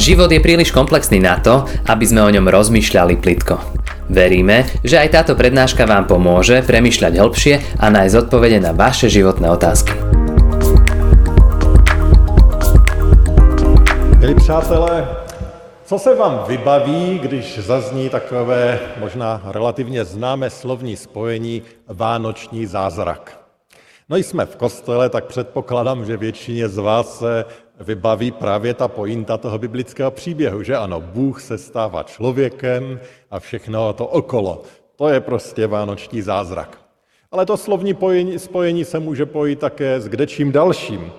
Život je príliš komplexný na to, aby sme o ňom rozmýšľali plitko. Veríme, že aj táto prednáška vám pomôže premýšľať hĺbšie a nájsť odpovede na vaše životné otázky. Milí přátelé, co se vám vybaví, když zazní takové možná relativně známé slovní spojení Vánoční zázrak? No jsme v kostele, tak předpokládám, že většině z vás se vybaví právě ta pointa toho biblického příběhu, že ano, Bůh se stává člověkem a všechno to okolo. To je prostě vánoční zázrak. Ale to slovní spojení se může pojít také s kdečím dalším.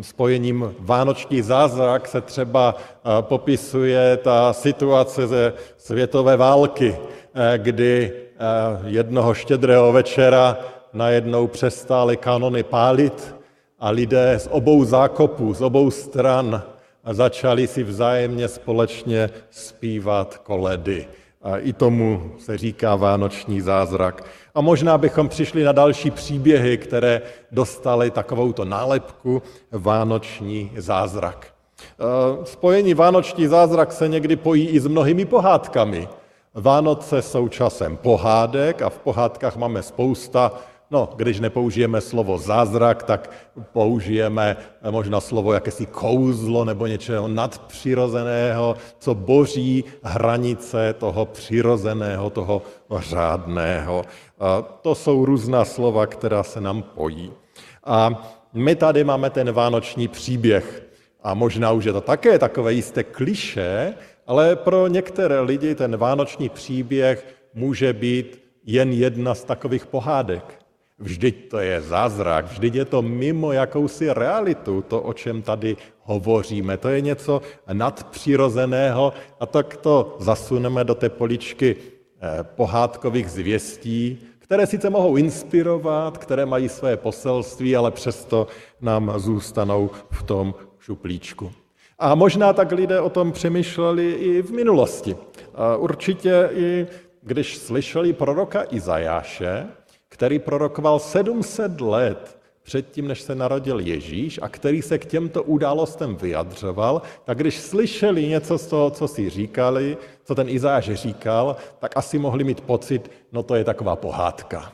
Spojením vánoční zázrak se třeba eh, popisuje ta situace ze světové války, eh, kdy eh, jednoho štědrého večera najednou přestály kanony pálit a lidé z obou zákopů, z obou stran začali si vzájemně společně zpívat koledy. A i tomu se říká vánoční zázrak. A možná bychom přišli na další příběhy, které dostaly takovouto nálepku vánoční zázrak. E, spojení vánoční zázrak se někdy pojí i s mnohými pohádkami. Vánoce jsou časem pohádek a v pohádkách máme spousta No, když nepoužijeme slovo zázrak, tak použijeme možná slovo jakési kouzlo nebo něčeho nadpřirozeného, co boří hranice toho přirozeného, toho řádného. A to jsou různá slova, která se nám pojí. A my tady máme ten vánoční příběh. A možná už je to také takové jisté kliše, ale pro některé lidi ten vánoční příběh může být jen jedna z takových pohádek. Vždyť to je zázrak, vždyť je to mimo jakousi realitu, to, o čem tady hovoříme. To je něco nadpřirozeného a tak to zasuneme do té poličky eh, pohádkových zvěstí, které sice mohou inspirovat, které mají své poselství, ale přesto nám zůstanou v tom šuplíčku. A možná tak lidé o tom přemýšleli i v minulosti. Určitě i když slyšeli proroka Izajáše, který prorokoval 700 let předtím, než se narodil Ježíš a který se k těmto událostem vyjadřoval, tak když slyšeli něco z toho, co si říkali, co ten Izáš říkal, tak asi mohli mít pocit, no to je taková pohádka.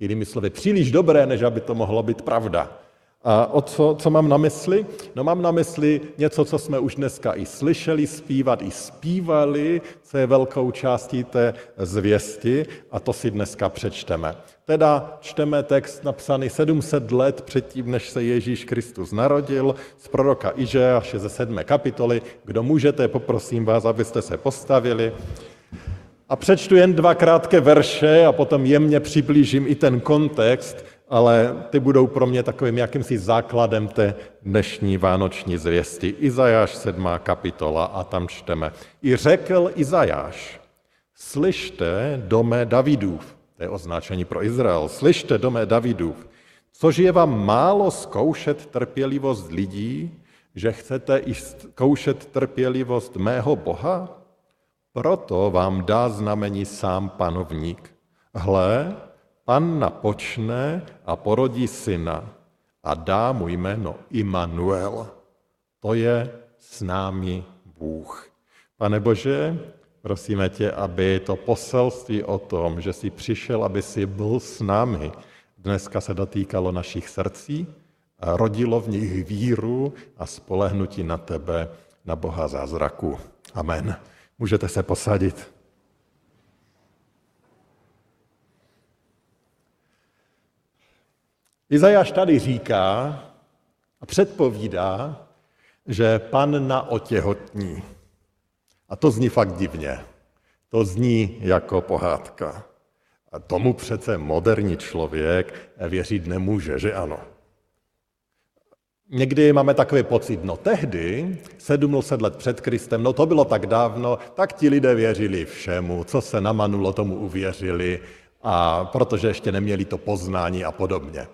Jinými slovy, příliš dobré, než aby to mohlo být pravda. A o co, co mám na mysli? No mám na mysli něco, co jsme už dneska i slyšeli zpívat, i zpívali, co je velkou částí té zvěsti a to si dneska přečteme. Teda čteme text napsaný 700 let předtím, než se Ježíš Kristus narodil, z proroka Ižeaše ze 7. kapitoly. Kdo můžete, poprosím vás, abyste se postavili. A přečtu jen dva krátké verše a potom jemně přiblížím i ten kontext, ale ty budou pro mě takovým jakýmsi základem té dnešní vánoční zvěsti. Izajáš 7. kapitola a tam čteme. I řekl Izajáš, slyšte dome Davidův, to je označení pro Izrael, slyšte dome Davidův, což je vám málo zkoušet trpělivost lidí, že chcete i zkoušet trpělivost mého Boha? Proto vám dá znamení sám panovník. Hle, Panna počne a porodí syna a dá mu jméno Immanuel. To je s námi Bůh. Pane Bože, prosíme tě, aby to poselství o tom, že jsi přišel, aby si byl s námi, dneska se dotýkalo našich srdcí, a rodilo v nich víru a spolehnutí na tebe, na Boha zázraku. Amen. Můžete se posadit. Izajáš tady říká a předpovídá, že panna otěhotní. A to zní fakt divně. To zní jako pohádka. A tomu přece moderní člověk věřit nemůže, že ano. Někdy máme takový pocit, no tehdy, 700 let před Kristem, no to bylo tak dávno, tak ti lidé věřili všemu, co se namanulo, tomu uvěřili, a protože ještě neměli to poznání a podobně.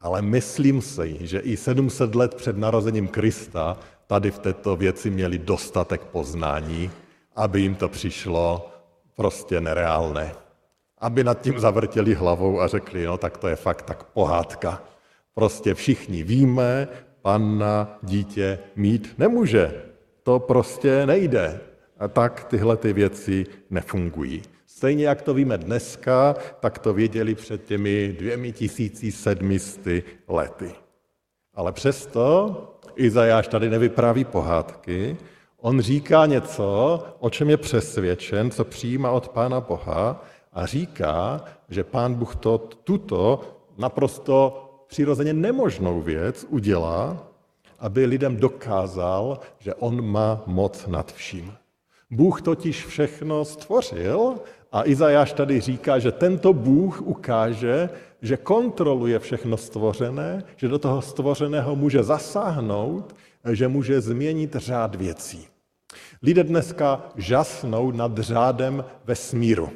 Ale myslím si, že i 700 let před narozením Krista tady v této věci měli dostatek poznání, aby jim to přišlo prostě nereálné. Aby nad tím zavrtěli hlavou a řekli, no tak to je fakt tak pohádka. Prostě všichni víme, panna dítě mít nemůže. to prostě nejde. A tak tyhle ty věci nefungují. Stejně jak to víme dneska, tak to věděli před těmi dvěmi tisíci sedmisty lety. Ale přesto Izajáš tady nevypráví pohádky, on říká něco, o čem je přesvědčen, co přijímá od Pána Boha a říká, že Pán Bůh to, tuto naprosto přirozeně nemožnou věc udělá, aby lidem dokázal, že on má moc nad vším. Bůh totiž všechno stvořil a Izajáš tady říká, že tento Bůh ukáže, že kontroluje všechno stvořené, že do toho stvořeného může zasáhnout, že může změnit řád věcí. Lidé dneska žasnou nad řádem vesmíru.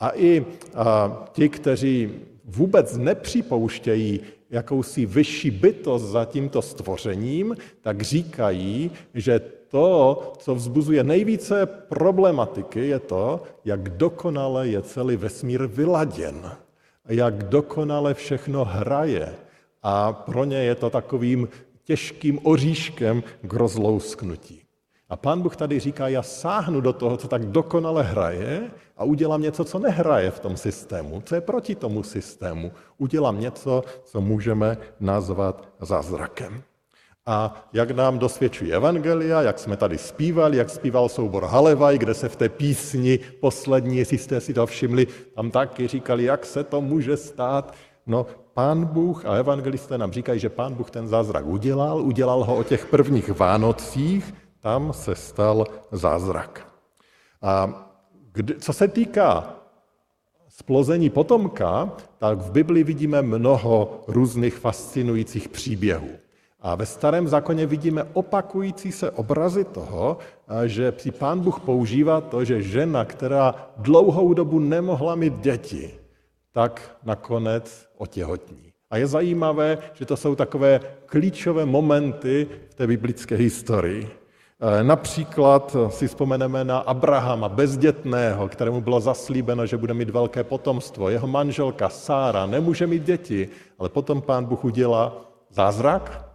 A i a, ti, kteří vůbec nepřipouštějí jakousi vyšší bytost za tímto stvořením, tak říkají, že to, co vzbuzuje nejvíce problematiky, je to, jak dokonale je celý vesmír vyladěn, jak dokonale všechno hraje. A pro ně je to takovým těžkým oříškem k rozlousknutí. A pán Bůh tady říká, já sáhnu do toho, co tak dokonale hraje a udělám něco, co nehraje v tom systému, co je proti tomu systému. Udělám něco, co můžeme nazvat zázrakem. A jak nám dosvědčují Evangelia, jak jsme tady zpívali, jak zpíval soubor Halevaj, kde se v té písni poslední, jestli jste si to všimli, tam taky říkali, jak se to může stát. No, pán Bůh a evangelisté nám říkají, že pán Bůh ten zázrak udělal, udělal ho o těch prvních Vánocích, tam se stal zázrak. A kdy, co se týká splození potomka, tak v Bibli vidíme mnoho různých fascinujících příběhů. A ve starém zákoně vidíme opakující se obrazy toho, že si pán Bůh používá to, že žena, která dlouhou dobu nemohla mít děti, tak nakonec otěhotní. A je zajímavé, že to jsou takové klíčové momenty v té biblické historii. E, například si vzpomeneme na Abrahama, bezdětného, kterému bylo zaslíbeno, že bude mít velké potomstvo. Jeho manželka Sára nemůže mít děti, ale potom pán Bůh udělá zázrak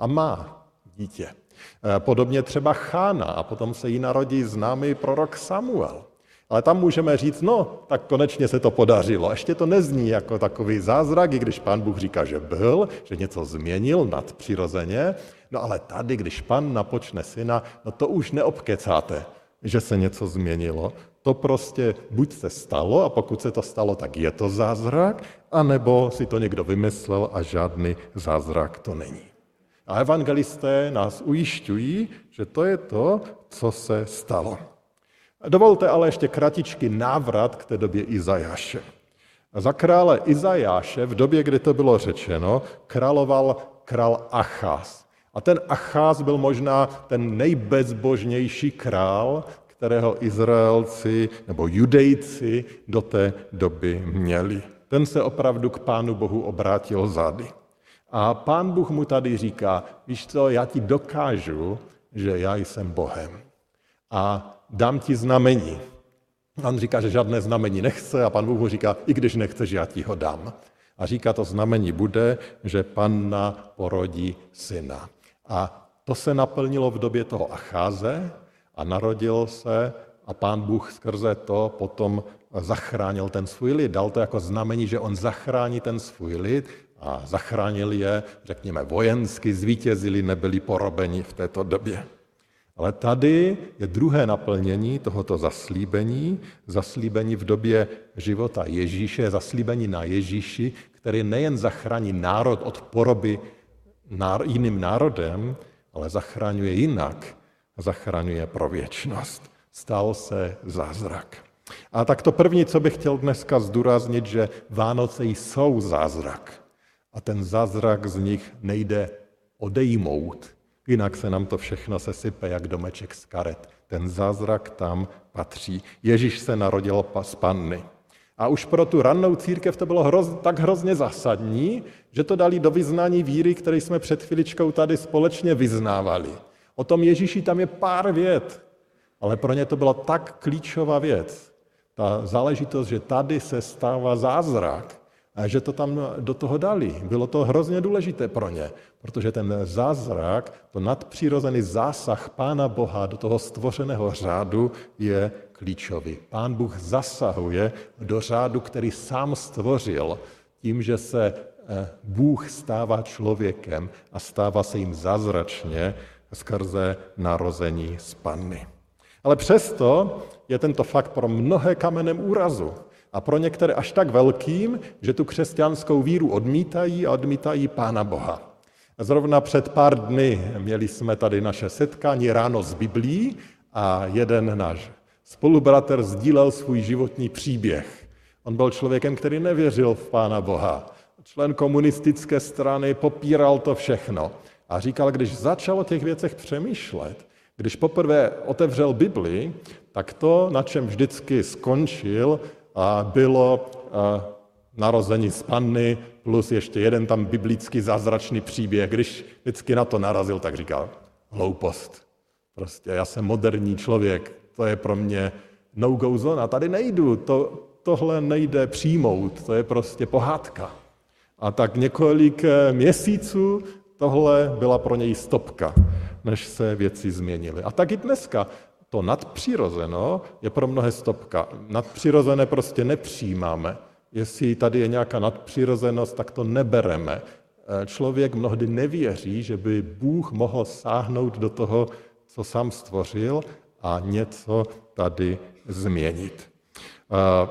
a má dítě. E, podobně třeba Chána a potom se jí narodí známý prorok Samuel. Ale tam můžeme říct, no, tak konečně se to podařilo. Ještě to nezní jako takový zázrak, i když pán Bůh říká, že byl, že něco změnil nadpřirozeně. No ale tady, když pan napočne syna, no to už neobkecáte, že se něco změnilo. To prostě buď se stalo, a pokud se to stalo, tak je to zázrak, anebo si to někdo vymyslel a žádný zázrak to není. A evangelisté nás ujišťují, že to je to, co se stalo. Dovolte ale ještě kratičky návrat k té době Izajáše. Za krále Izajáše v době, kdy to bylo řečeno, královal král Achás. A ten Achás byl možná ten nejbezbožnější král, kterého Izraelci nebo judejci do té doby měli. Ten se opravdu k Pánu Bohu obrátil zády. A Pán Bůh mu tady říká, víš co, já ti dokážu, že já jsem Bohem. A dám ti znamení. On říká, že žádné znamení nechce a pan Bůh mu říká, i když nechceš, já ti ho dám. A říká, to znamení bude, že panna porodí syna. A to se naplnilo v době toho Acháze a narodil se a pán Bůh skrze to potom zachránil ten svůj lid. Dal to jako znamení, že on zachrání ten svůj lid a zachránil je, řekněme, vojensky, zvítězili, nebyli porobeni v této době. Ale tady je druhé naplnění tohoto zaslíbení, zaslíbení v době života Ježíše, zaslíbení na Ježíši, který nejen zachrání národ od poroby jiným národem, ale zachraňuje jinak, zachraňuje pro věčnost. Stal se zázrak. A tak to první, co bych chtěl dneska zdůraznit, že Vánoce jsou zázrak. A ten zázrak z nich nejde odejmout, Jinak se nám to všechno sesype jak domeček z karet. Ten zázrak tam patří. Ježíš se narodil z panny. A už pro tu rannou církev to bylo hroz, tak hrozně zásadní, že to dali do vyznání víry, které jsme před chviličkou tady společně vyznávali. O tom Ježíši tam je pár vět, ale pro ně to byla tak klíčová věc. Ta záležitost, že tady se stává zázrak že to tam do toho dali. Bylo to hrozně důležité pro ně, protože ten zázrak, to nadpřirozený zásah Pána Boha do toho stvořeného řádu je klíčový. Pán Bůh zasahuje do řádu, který sám stvořil, tím, že se eh, Bůh stává člověkem a stává se jim zázračně skrze narození z panny. Ale přesto je tento fakt pro mnohé kamenem úrazu a pro některé až tak velkým, že tu křesťanskou víru odmítají a odmítají Pána Boha. Zrovna před pár dny měli jsme tady naše setkání ráno z Biblí a jeden náš spolubratr sdílel svůj životní příběh. On byl člověkem, který nevěřil v Pána Boha. Člen komunistické strany popíral to všechno. A říkal, když začal o těch věcech přemýšlet, když poprvé otevřel Bibli, tak to, na čem vždycky skončil, bylo narození z panny plus ještě jeden tam biblický zázračný příběh. Když vždycky na to narazil, tak říkal, hloupost. Prostě já jsem moderní člověk, to je pro mě no-go zone a tady nejdu, to, tohle nejde přijmout, to je prostě pohádka. A tak několik eh, měsíců tohle byla pro něj stopka, než se věci změnily. A tak i dneska to nadpřirozeno je pro mnohé stopka. Nadpřirozené prostě nepřijímáme. Jestli tady je nějaká nadpřirozenost, tak to nebereme. Eh, člověk mnohdy nevěří, že by Bůh mohl sáhnout do toho, co sám stvořil a něco tady změnit. Eh,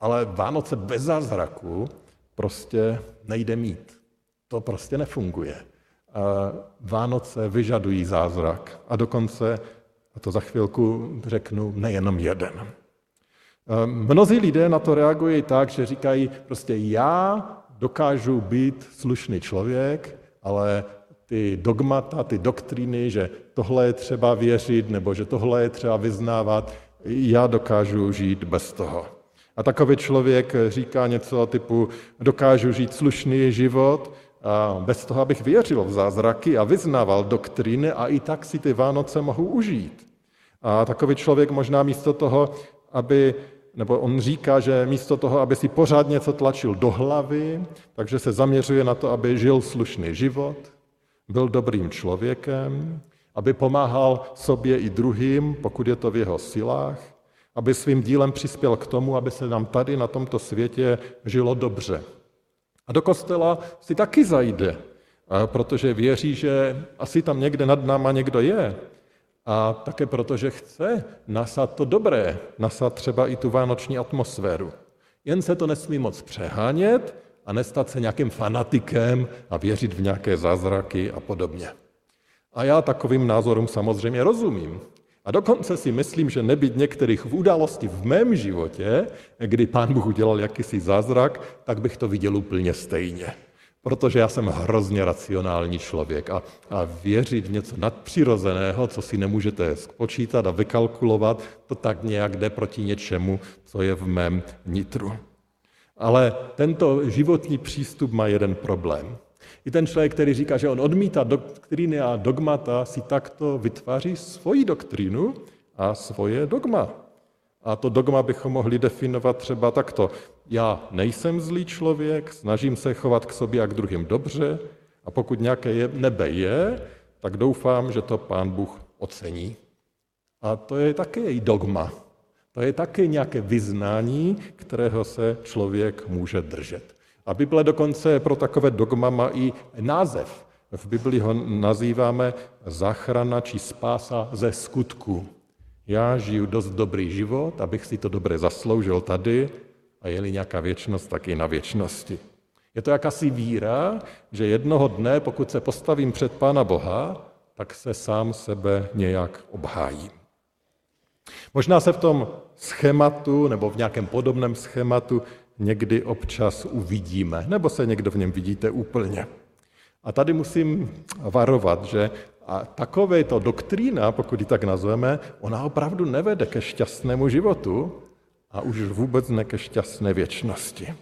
ale Vánoce bez zázraku prostě nejde mít. To prostě nefunguje. Vánoce vyžadují zázrak a dokonce, a to za chvilku řeknu, nejenom jeden. Mnozí lidé na to reagují tak, že říkají prostě já dokážu být slušný člověk, ale ty dogmata, ty doktríny, že tohle je třeba věřit nebo že tohle je třeba vyznávat, já dokážu žít bez toho. A takový člověk říká něco typu, dokážu žít slušný život, bez toho, abych věřil v zázraky a vyznával doktríny a i tak si ty Vánoce mohu užít. A takový člověk možná místo toho, aby, nebo on říká, že místo toho, aby si pořád něco tlačil do hlavy, takže se zaměřuje na to, aby žil slušný život, byl dobrým člověkem, aby pomáhal sobě i druhým, pokud je to v jeho silách, aby svým dílem přispěl k tomu, aby se nám tady na tomto světě žilo dobře. A do kostela si taky zajde, protože věří, že asi tam někde nad náma někdo je. A také proto, že chce nasat to dobré, nasat třeba i tu vánoční atmosféru. Jen se to nesmí moc přehánět a nestat se nějakým fanatikem a věřit v nějaké zázraky a podobně. A já takovým názorům samozřejmě rozumím. A dokonce si myslím, že nebyt některých událostí v mém životě, kdy pán Bůh udělal jakýsi zázrak, tak bych to viděl úplně stejně. Protože já jsem hrozně racionální člověk a, a věřit v něco nadpřirozeného, co si nemůžete spočítat a vykalkulovat, to tak nějak jde proti něčemu, co je v mém nitru. Ale tento životní přístup má jeden problém. I ten člověk, který říká, že on odmítá doktríny a dogmata, si takto vytváří svoji doktrínu a svoje dogma. A to dogma bychom mohli definovat třeba takto. Já nejsem zlý člověk, snažím se chovat k sobě a k druhým dobře a pokud nějaké nebe je, tak doufám, že to pán Bůh ocení. A to je také její dogma. To je také nějaké vyznání, kterého se člověk může držet. A Bible dokonce pro takové dogma má i název. V Bibli ho nazýváme záchrana či spása ze skutku. Já žiju dost dobrý život, abych si to dobře zasloužil tady a je-li nějaká věčnost, tak i na věčnosti. Je to jakási víra, že jednoho dne, pokud se postavím před Pána Boha, tak se sám sebe nějak obhájím. Možná se v tom schématu nebo v nějakém podobném schématu někdy občas uvidíme, nebo se někdo v něm vidíte úplně. A tady musím varovat, že a to doktrína, pokud ji tak nazveme, ona opravdu nevede ke šťastnému životu a už vůbec ne ke šťastné věčnosti.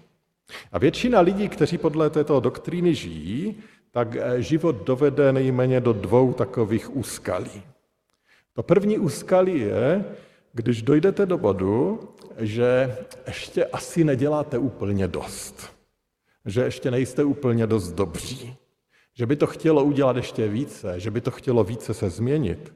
A většina lidí, kteří podle této doktríny žijí, tak eh, život dovede nejméně do dvou takových úskalí. To první úskalí je, když dojdete do bodu, že ještě asi neděláte úplně dost, že ještě nejste úplně dost dobří, že by to chtělo udělat ještě více, že by to chtělo více se změnit.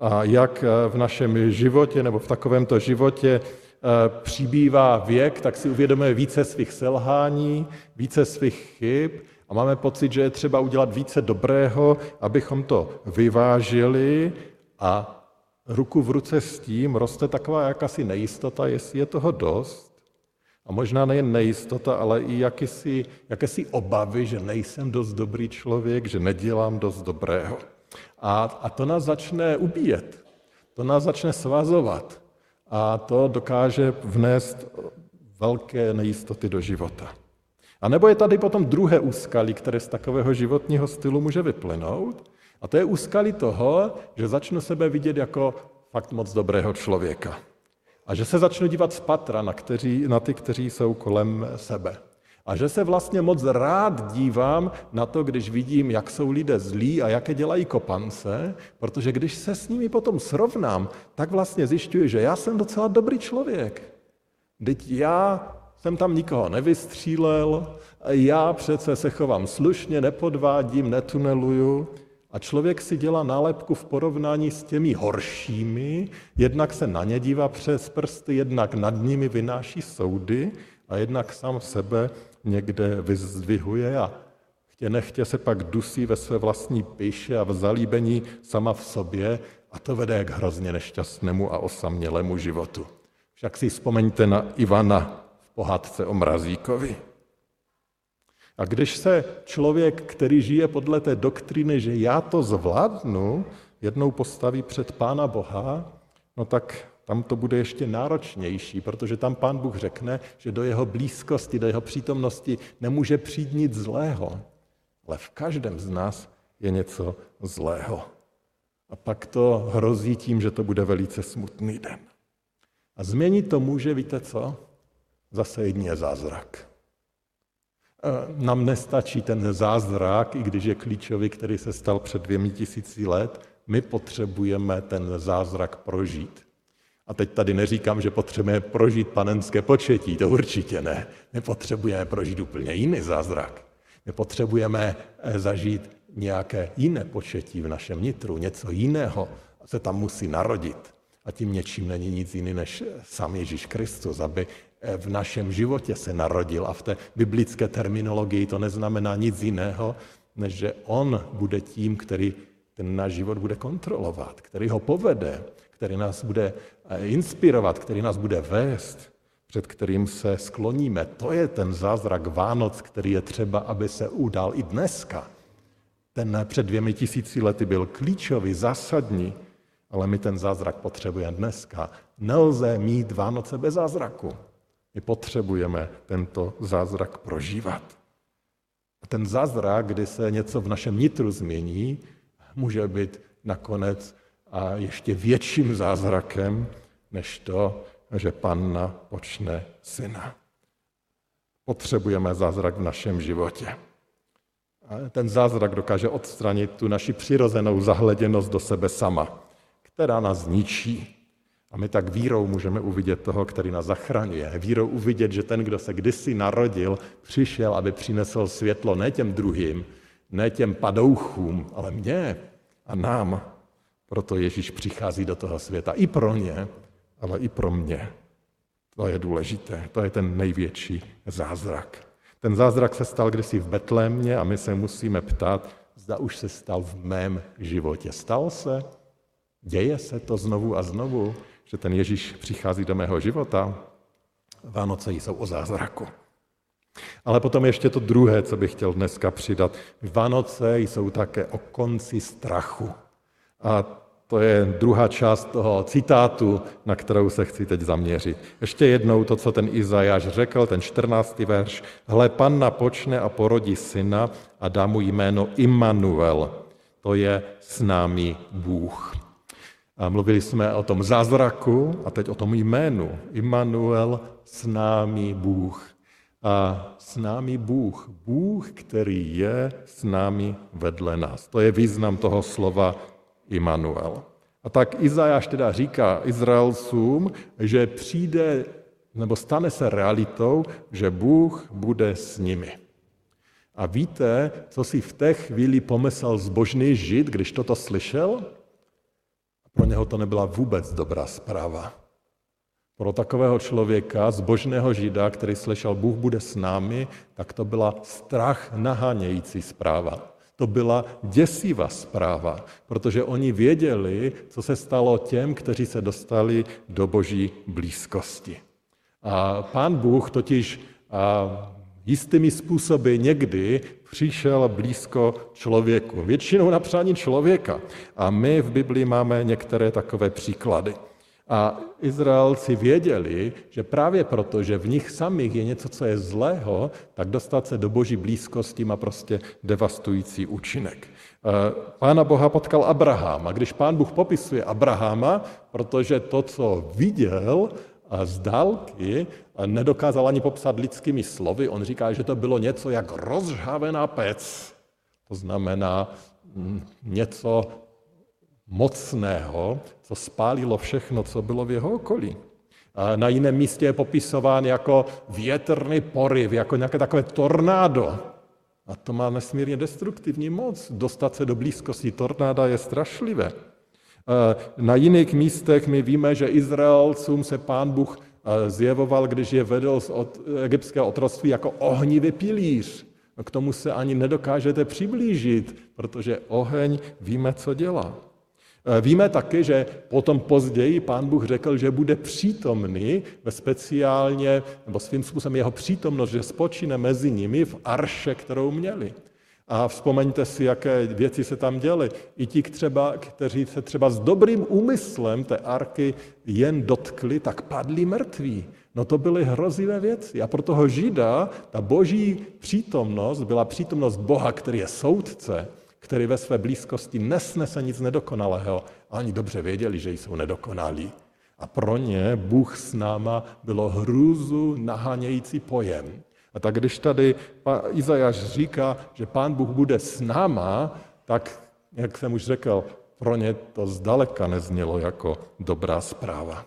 A jak v našem životě nebo v takovémto životě eh, přibývá věk, tak si uvědomuje více svých selhání, více svých chyb a máme pocit, že je třeba udělat více dobrého, abychom to vyvážili a ruku v ruce s tím roste taková jakási nejistota, jestli je toho dost. A možná nejen nejistota, ale i jakési, jakési obavy, že nejsem dost dobrý člověk, že nedělám dost dobrého. A, a to nás začne ubíjet, to nás začne svazovat a to dokáže vnést velké nejistoty do života. A nebo je tady potom druhé úskalí, které z takového životního stylu může vyplynout, a to je úskalí toho, že začnu sebe vidět jako fakt moc dobrého člověka. A že se začnu dívat z patra na, kteří, na ty, kteří jsou kolem sebe. A že se vlastně moc rád dívám na to, když vidím, jak jsou lidé zlí a jaké dělají kopance, protože když se s nimi potom srovnám, tak vlastně zjišťuji, že já jsem docela dobrý člověk. Teď já jsem tam nikoho nevystřílel, já přece se chovám slušně, nepodvádím, netuneluju, a člověk si dělá nálepku v porovnání s těmi horšími, jednak se na ně dívá přes prsty, jednak nad nimi vynáší soudy a jednak sám sebe někde vyzdvihuje a chtě nechtě se pak dusí ve své vlastní píše a v zalíbení sama v sobě a to vede k hrozně nešťastnému a osamělému životu. Však si vzpomeňte na Ivana v pohádce o Mrazíkovi. A když se člověk, který žije podle té doktriny, že já to zvládnu, jednou postaví před Pána Boha, no tak tam to bude ještě náročnější, protože tam Pán Bůh řekne, že do jeho blízkosti, do jeho přítomnosti nemůže přijít nic zlého. Ale v každém z nás je něco zlého. A pak to hrozí tím, že to bude velice smutný den. A změnit to může, víte co? Zase jedině zázrak. Eh, nám nestačí ten zázrak, i když je klíčový, který se stal před dvěmi tisíci let. My potřebujeme ten zázrak prožít. A teď tady neříkám, že potřebujeme prožít panenské početí, to určitě ne. My potřebujeme prožít úplně jiný zázrak. My potřebujeme eh, zažít nějaké jiné početí v našem nitru, něco jiného se tam musí narodit. A tím něčím není nic jiný než sám Ježíš Kristus, aby v našem životě se narodil. A v té biblické terminologii to neznamená nic jiného, než že on bude tím, který ten náš život bude kontrolovat, který ho povede, který nás bude eh, inspirovat, který nás bude vést, před kterým se skloníme. To je ten zázrak Vánoc, který je třeba, aby se udal i dneska. Ten před dvěmi tisíci lety byl klíčový, zásadní, ale my ten zázrak potřebujeme dneska. Nelze mít Vánoce bez zázraku. My potřebujeme tento zázrak prožívat. A ten zázrak, kdy se něco v našem nitru změní, může být nakonec a ještě větším zázrakem, než to, že panna počne syna. Potřebujeme zázrak v našem životě. A ten zázrak dokáže odstranit tu naši přirozenou zahleděnost do sebe sama, která nás ničí, a my tak vírou můžeme uvidět toho, který nás zachraňuje. Vírou uvidět, že ten, kdo se kdysi narodil, přišel, aby přinesl světlo ne těm druhým, ne těm padouchům, ale mně a nám. Proto Ježíš přichází do toho světa i pro ně, ale i pro mě. To je důležité, to je ten největší zázrak. Ten zázrak se stal kdysi v Betlémě a my se musíme ptát, zda už se stal v mém životě. Stal se? Děje se to znovu a znovu? Že ten Ježíš přichází do mého života. Vánoce jsou o zázraku. Ale potom ještě to druhé, co bych chtěl dneska přidat. Vánoce jsou také o konci strachu. A to je druhá část toho citátu, na kterou se chci teď zaměřit. Ještě jednou to, co ten Izajáš řekl, ten 14. verš. Hle, panna počne a porodí syna a dá mu jméno Immanuel. To je s námi Bůh. A mluvili jsme o tom zázraku a teď o tom jménu. Immanuel, s námi Bůh. A s námi Bůh. Bůh, který je s námi vedle nás. To je význam toho slova Immanuel. A tak Izajáš teda říká Izraelcům, že přijde nebo stane se realitou, že Bůh bude s nimi. A víte, co si v té chvíli pomyslel zbožný žid, když toto slyšel? Pro něho to nebyla vůbec dobrá zpráva. Pro takového člověka, zbožného žida, který slyšel, Bůh bude s námi, tak to byla strach nahánějící zpráva. To byla děsivá zpráva, protože oni věděli, co se stalo těm, kteří se dostali do boží blízkosti. A pán Bůh totiž jistými způsoby někdy přišel blízko člověku. Většinou na přání člověka. A my v Biblii máme některé takové příklady. A Izraelci věděli, že právě proto, že v nich samých je něco, co je zlého, tak dostat se do boží blízkosti má prostě devastující účinek. Pána Boha potkal Abraham. A když pán Bůh popisuje Abrahama, protože to, co viděl, z dálky nedokázal ani popsat lidskými slovy. On říká, že to bylo něco jak rozžhavená pec. To znamená mm, něco mocného, co spálilo všechno, co bylo v jeho okolí. Na jiném místě je popisován jako větrný poryv, jako nějaké takové tornádo. A to má nesmírně destruktivní moc. Dostat se do blízkosti tornáda je strašlivé. Eh, na jiných místech my víme, že Izraelcům se pán Bůh eh, zjevoval, když je vedl z egyptského otroctví jako ohnivý pilíř. K tomu se ani nedokážete přiblížit, protože oheň víme, co dělá. Eh, víme taky, že potom později pán Bůh řekl, že bude přítomný ve speciálně, nebo svým způsobem jeho přítomnost, že spočíne mezi nimi v arše, kterou měli. A vzpomeňte si, jaké věci se tam děly. I ti, třeba, kteří se třeba s dobrým úmyslem té arky jen dotkli, tak padli mrtví. No to byly hrozivé věci. A pro toho Žida ta boží přítomnost byla přítomnost Boha, který je soudce, který ve své blízkosti nesnese nic nedokonalého. A oni dobře věděli, že jsou nedokonalí. A pro ně Bůh s náma bylo hrůzu nahánějící pojem. A tak když tady Izajáš říká, že pán Bůh bude s náma, tak, jak jsem už řekl, pro ně to zdaleka neznělo jako dobrá zpráva.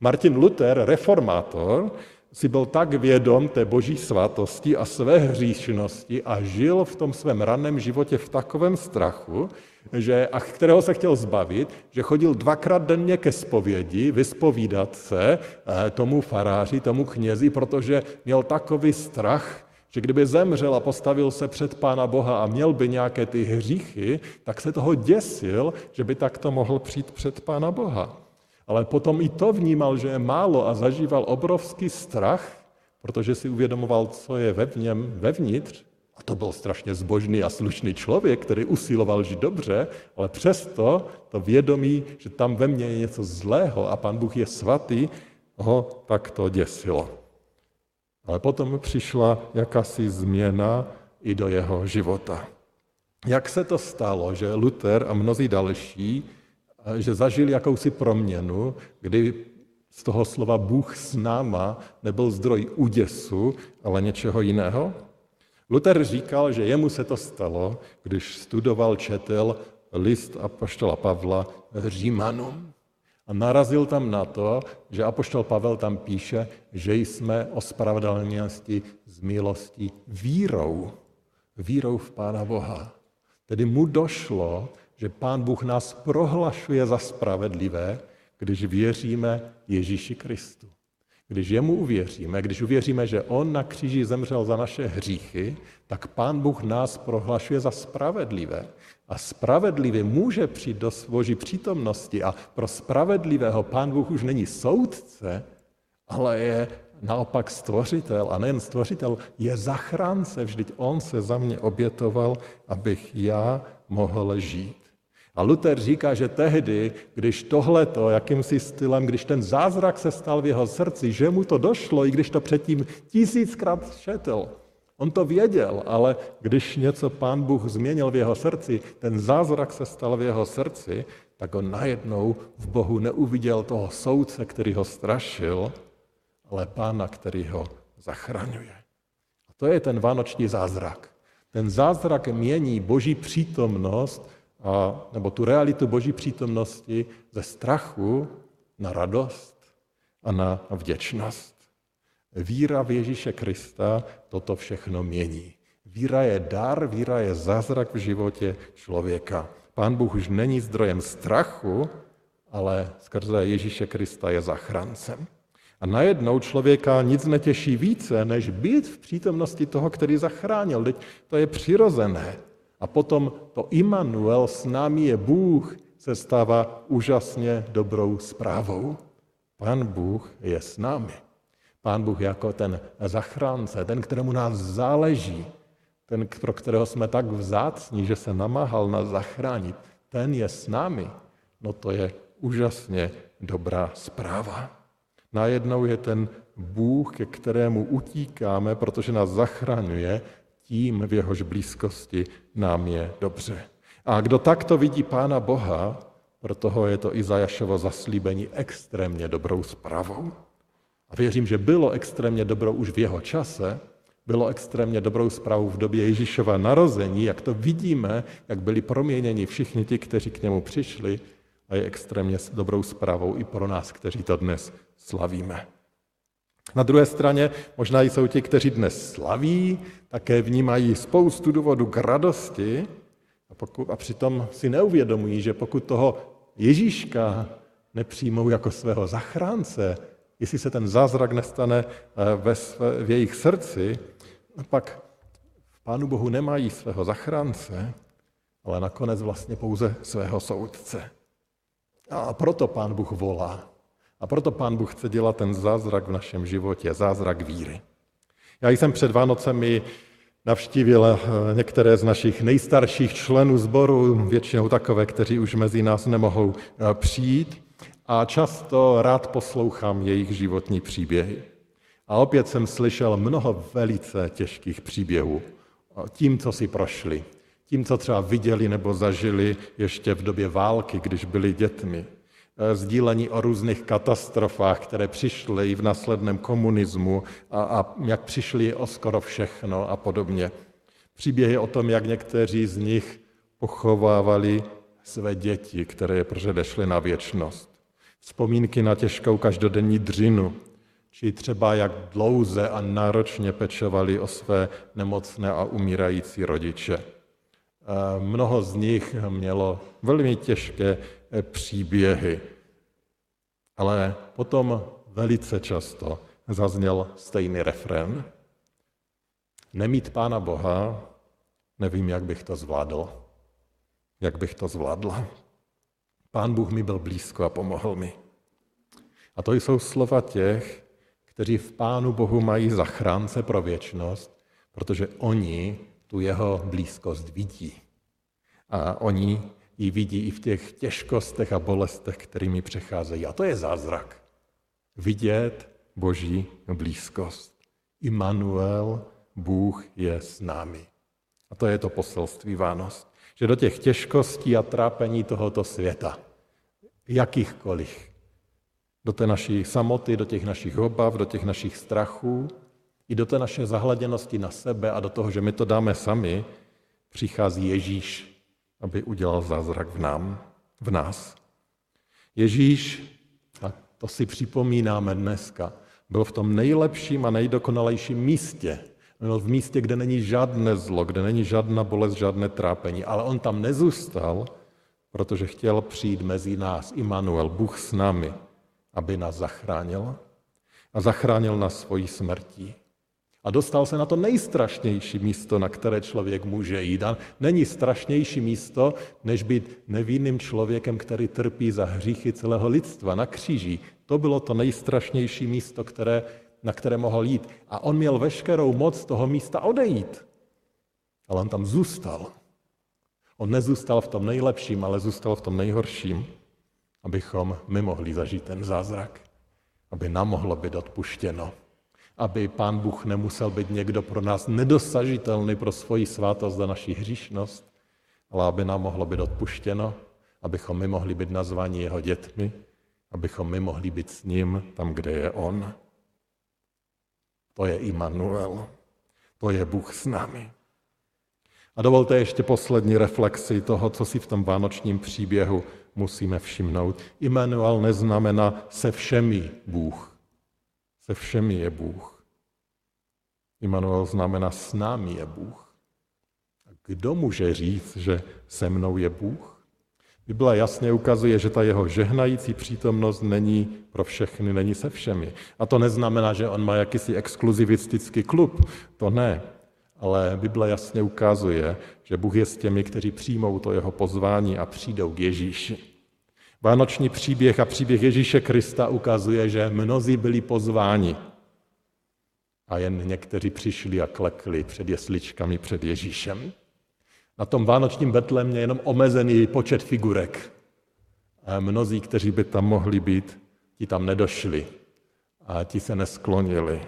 Martin Luther, reformátor, si byl tak vědom té boží svatosti a své hříšnosti a žil v tom svém raném životě v takovém strachu, že, a kterého se chtěl zbavit, že chodil dvakrát denně ke zpovědi, vyspovídat se eh, tomu faráři, tomu knězi, protože měl takový strach, že kdyby zemřel a postavil se před Pána Boha a měl by nějaké ty hříchy, tak se toho děsil, že by takto mohl přijít před Pána Boha. Ale potom i to vnímal, že je málo a zažíval obrovský strach, protože si uvědomoval, co je ve něm vevnitř a to byl strašně zbožný a slušný člověk, který usiloval žít dobře, ale přesto to vědomí, že tam ve mně je něco zlého a pan Bůh je svatý, ho tak to děsilo. Ale potom přišla jakási změna i do jeho života. Jak se to stalo, že Luther a mnozí další, že zažili jakousi proměnu, kdy z toho slova Bůh s náma nebyl zdroj úděsu, ale něčeho jiného? Luther říkal, že jemu se to stalo, když studoval, četl list apoštola Pavla Římanům. A narazil tam na to, že apoštol Pavel tam píše, že jsme ospravedlněnosti z milosti vírou. Vírou v Pána Boha. Tedy mu došlo, že Pán Bůh nás prohlašuje za spravedlivé, když věříme Ježíši Kristu. Když jemu uvěříme, když uvěříme, že on na kříži zemřel za naše hříchy, tak pán Bůh nás prohlašuje za spravedlivé. A spravedlivý může přijít do boží přítomnosti a pro spravedlivého pán Bůh už není soudce, ale je naopak stvořitel. A nejen stvořitel, je zachránce. Vždyť on se za mě obětoval, abych já mohl žít. A Luther říká, že tehdy, když tohleto, jakýmsi stylem, když ten zázrak se stal v jeho srdci, že mu to došlo, i když to předtím tisíckrát šetl, on to věděl, ale když něco pán Bůh změnil v jeho srdci, ten zázrak se stal v jeho srdci, tak on najednou v Bohu neuviděl toho soudce, který ho strašil, ale pána, který ho zachraňuje. A to je ten vánoční zázrak. Ten zázrak mění boží přítomnost a, nebo tu realitu Boží přítomnosti ze strachu na radost a na vděčnost. Víra v Ježíše Krista toto všechno mění. Víra je dar, víra je zázrak v životě člověka. Pán Bůh už není zdrojem strachu, ale skrze Ježíše Krista je zachráncem. A najednou člověka nic netěší více, než být v přítomnosti toho, který zachránil. Teď to je přirozené. A potom to Immanuel s námi je Bůh, se stává úžasně dobrou zprávou. Pán Bůh je s námi. Pán Bůh jako ten zachránce, ten, kterému nás záleží, ten, pro kterého jsme tak vzácní, že se namáhal nás zachránit, ten je s námi. No to je úžasně dobrá zpráva. Najednou je ten Bůh, ke kterému utíkáme, protože nás zachraňuje, tím v jehož blízkosti nám je dobře. A kdo takto vidí Pána Boha, pro toho je to Izajašovo zaslíbení extrémně dobrou zprávou. A věřím, že bylo extrémně dobrou už v jeho čase, bylo extrémně dobrou zprávou v době Ježíšova narození, jak to vidíme, jak byli proměněni všichni ti, kteří k němu přišli, a je extrémně dobrou zprávou i pro nás, kteří to dnes slavíme. Na druhé straně možná jsou ti, kteří dnes slaví, také vnímají spoustu důvodů k radosti a, pokud, a přitom si neuvědomují, že pokud toho Ježíška nepřijmou jako svého zachránce, jestli se ten zázrak nestane eh, ve své, v jejich srdci, no pak v Pánu Bohu nemají svého zachránce, ale nakonec vlastně pouze svého soudce. A proto Pán Bůh volá. A proto Pán Bůh chce dělat ten zázrak v našem životě, zázrak víry. Já jsem před Vánocemi navštívil eh, některé z našich nejstarších členů sboru, většinou takové, kteří už mezi nás nemohou eh, přijít a často rád poslouchám jejich životní příběhy. A opět jsem slyšel mnoho velice těžkých příběhů tím, co si prošli, tím, co třeba viděli nebo zažili ještě v době války, když byli dětmi. E, sdílení o různých katastrofách, které přišly v následném komunismu a, a jak přišli o skoro všechno a podobně. Příběhy o tom, jak někteří z nich pochovávali své děti, které je předešly na věčnost. Vzpomínky na těžkou každodenní dřinu, či třeba jak dlouze a náročně pečovali o své nemocné a umírající rodiče. Mnoho z nich mělo velmi těžké eh, příběhy, ale potom velice často zazněl stejný refrén. Nemít Pána Boha, nevím, jak bych to zvládl. Jak bych to zvládla. Pán Bůh mi byl blízko a pomohl mi. A to jsou slova těch, kteří v Pánu Bohu mají zachránce pro věčnost, protože oni tu jeho blízkost vidí. A oni ji vidí i v těch těžkostech a bolestech, kterými přecházejí. A to je zázrak. Vidět Boží blízkost. Immanuel, Bůh je s námi. A to je to poselství Vánoc. Že do těch těžkostí a trápení tohoto světa, jakýchkoliv, do té naší samoty, do těch našich obav, do těch našich strachů, i do té naše zahladěnosti na sebe a do toho, že my to dáme sami, přichází Ježíš, aby udělal zázrak v nám, v nás. Ježíš, a to si připomínáme dneska, byl v tom nejlepším a nejdokonalejším místě. Byl v místě, kde není žádné zlo, kde není žádná bolest, žádné trápení. Ale on tam nezůstal, protože chtěl přijít mezi nás, Immanuel, Bůh s námi, aby nás zachránil. A zachránil nás svojí smrtí. A dostal se na to nejstrašnější místo, na které člověk může jít. A není strašnější místo, než být nevinným člověkem, který trpí za hříchy celého lidstva na kříži. To bylo to nejstrašnější místo, které, na které mohl jít. A on měl veškerou moc toho místa odejít. Ale on tam zůstal. On nezůstal v tom nejlepším, ale zůstal v tom nejhorším, abychom my mohli zažít ten zázrak, aby nám mohlo být odpuštěno aby Pán Bůh nemusel být někdo pro nás nedosažitelný pro svoji svátost a naši hříšnost, ale aby nám mohlo být odpuštěno, abychom my mohli být nazváni jeho dětmi, abychom my mohli být s ním tam, kde je on. To je Immanuel, to je Bůh s námi. A dovolte ještě poslední reflexi toho, co si v tom vánočním příběhu musíme všimnout. Immanuel neznamená se všemi Bůh. Se všemi je Bůh. Immanuel znamená s námi je Bůh. A kdo může říct, že se mnou je Bůh? Bible jasně ukazuje, že ta jeho žehnající přítomnost není pro všechny, není se všemi. A to neznamená, že on má jakýsi exkluzivistický klub. To ne. Ale Bible jasně ukazuje, že Bůh je s těmi, kteří přijmou to jeho pozvání a přijdou k Ježíši. Vánoční příběh a příběh Ježíše Krista ukazuje, že mnozí byli pozváni a jen někteří přišli a klekli před jesličkami před Ježíšem. Na tom vánočním Betlemě je jenom omezený počet figurek. A mnozí, kteří by tam mohli být, ti tam nedošli. A ti se nesklonili.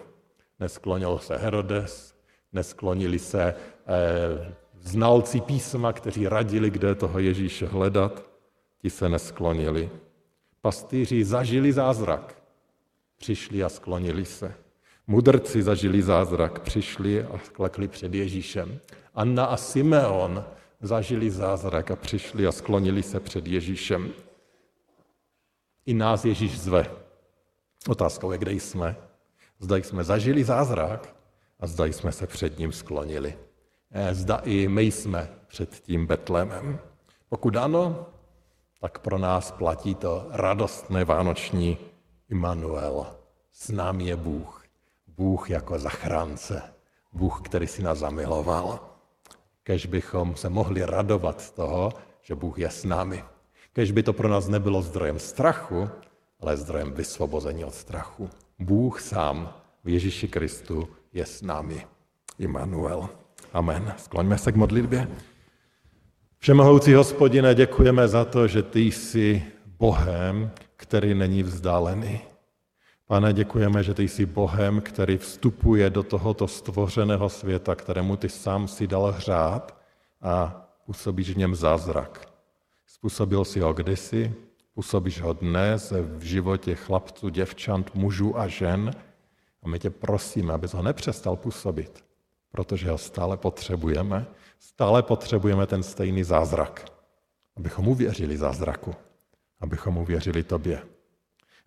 Nesklonil se Herodes, nesklonili se eh, znalci písma, kteří radili, kde toho Ježíše hledat. Ti se nesklonili. Pastýři zažili zázrak. Přišli a sklonili se. Mudrci zažili zázrak, přišli a klekli před Ježíšem. Anna a Simeon zažili zázrak a přišli a sklonili se před Ježíšem. I nás Ježíš zve. Otázkou je, kde jsme. Zda jsme zažili zázrak a zda jsme se před ním sklonili. Eh, zda i my jsme před tím Betlemem. Pokud ano, tak pro nás platí to radostné vánoční Immanuel. S námi je Bůh. Bůh jako zachránce. Bůh, který si nás zamiloval kež bychom se mohli radovat z toho, že Bůh je s námi. Kež by to pro nás nebylo zdrojem strachu, ale zdrojem vysvobození od strachu. Bůh sám v Ježíši Kristu je s námi. Immanuel. Amen. Skloňme se k modlitbě. Všemohoucí hospodine, děkujeme za to, že ty jsi Bohem, který není vzdálený. Pane, děkujeme, že ty jsi Bohem, který vstupuje do tohoto stvořeného světa, kterému ty sám si dal hřát a působíš v něm zázrak. Způsobil si ho kdysi, působíš ho dnes v životě chlapců, děvčant, mužů a žen a my tě prosíme, abys ho nepřestal působit, protože ho stále potřebujeme. Stále potřebujeme ten stejný zázrak, abychom uvěřili zázraku, abychom uvěřili tobě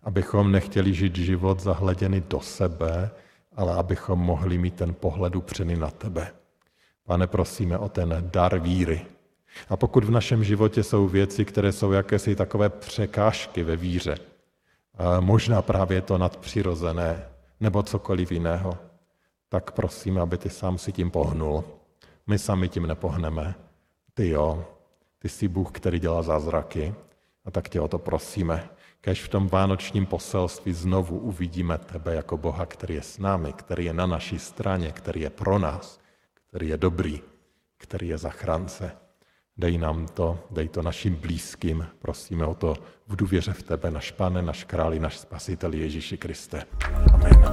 abychom nechtěli žít život zahleděný do sebe, ale abychom mohli mít ten pohled upřený na tebe. Pane, prosíme o ten dar víry. A pokud v našem životě jsou věci, které jsou jakési takové překážky ve víře, možná právě to nadpřirozené nebo cokoliv jiného, tak prosím, aby ty sám si tím pohnul. My sami tím nepohneme. Ty jo, ty jsi Bůh, který dělá zázraky a tak tě o to prosíme. Kež v tom vánočním poselství znovu uvidíme tebe jako Boha, který je s námi, který je na naší straně, který je pro nás, který je dobrý, který je zachránce. Dej nám to, dej to našim blízkým, prosíme o to v důvěře v tebe, naš Pane, naš králi, naš spasitel Ježíši Kriste. Amen.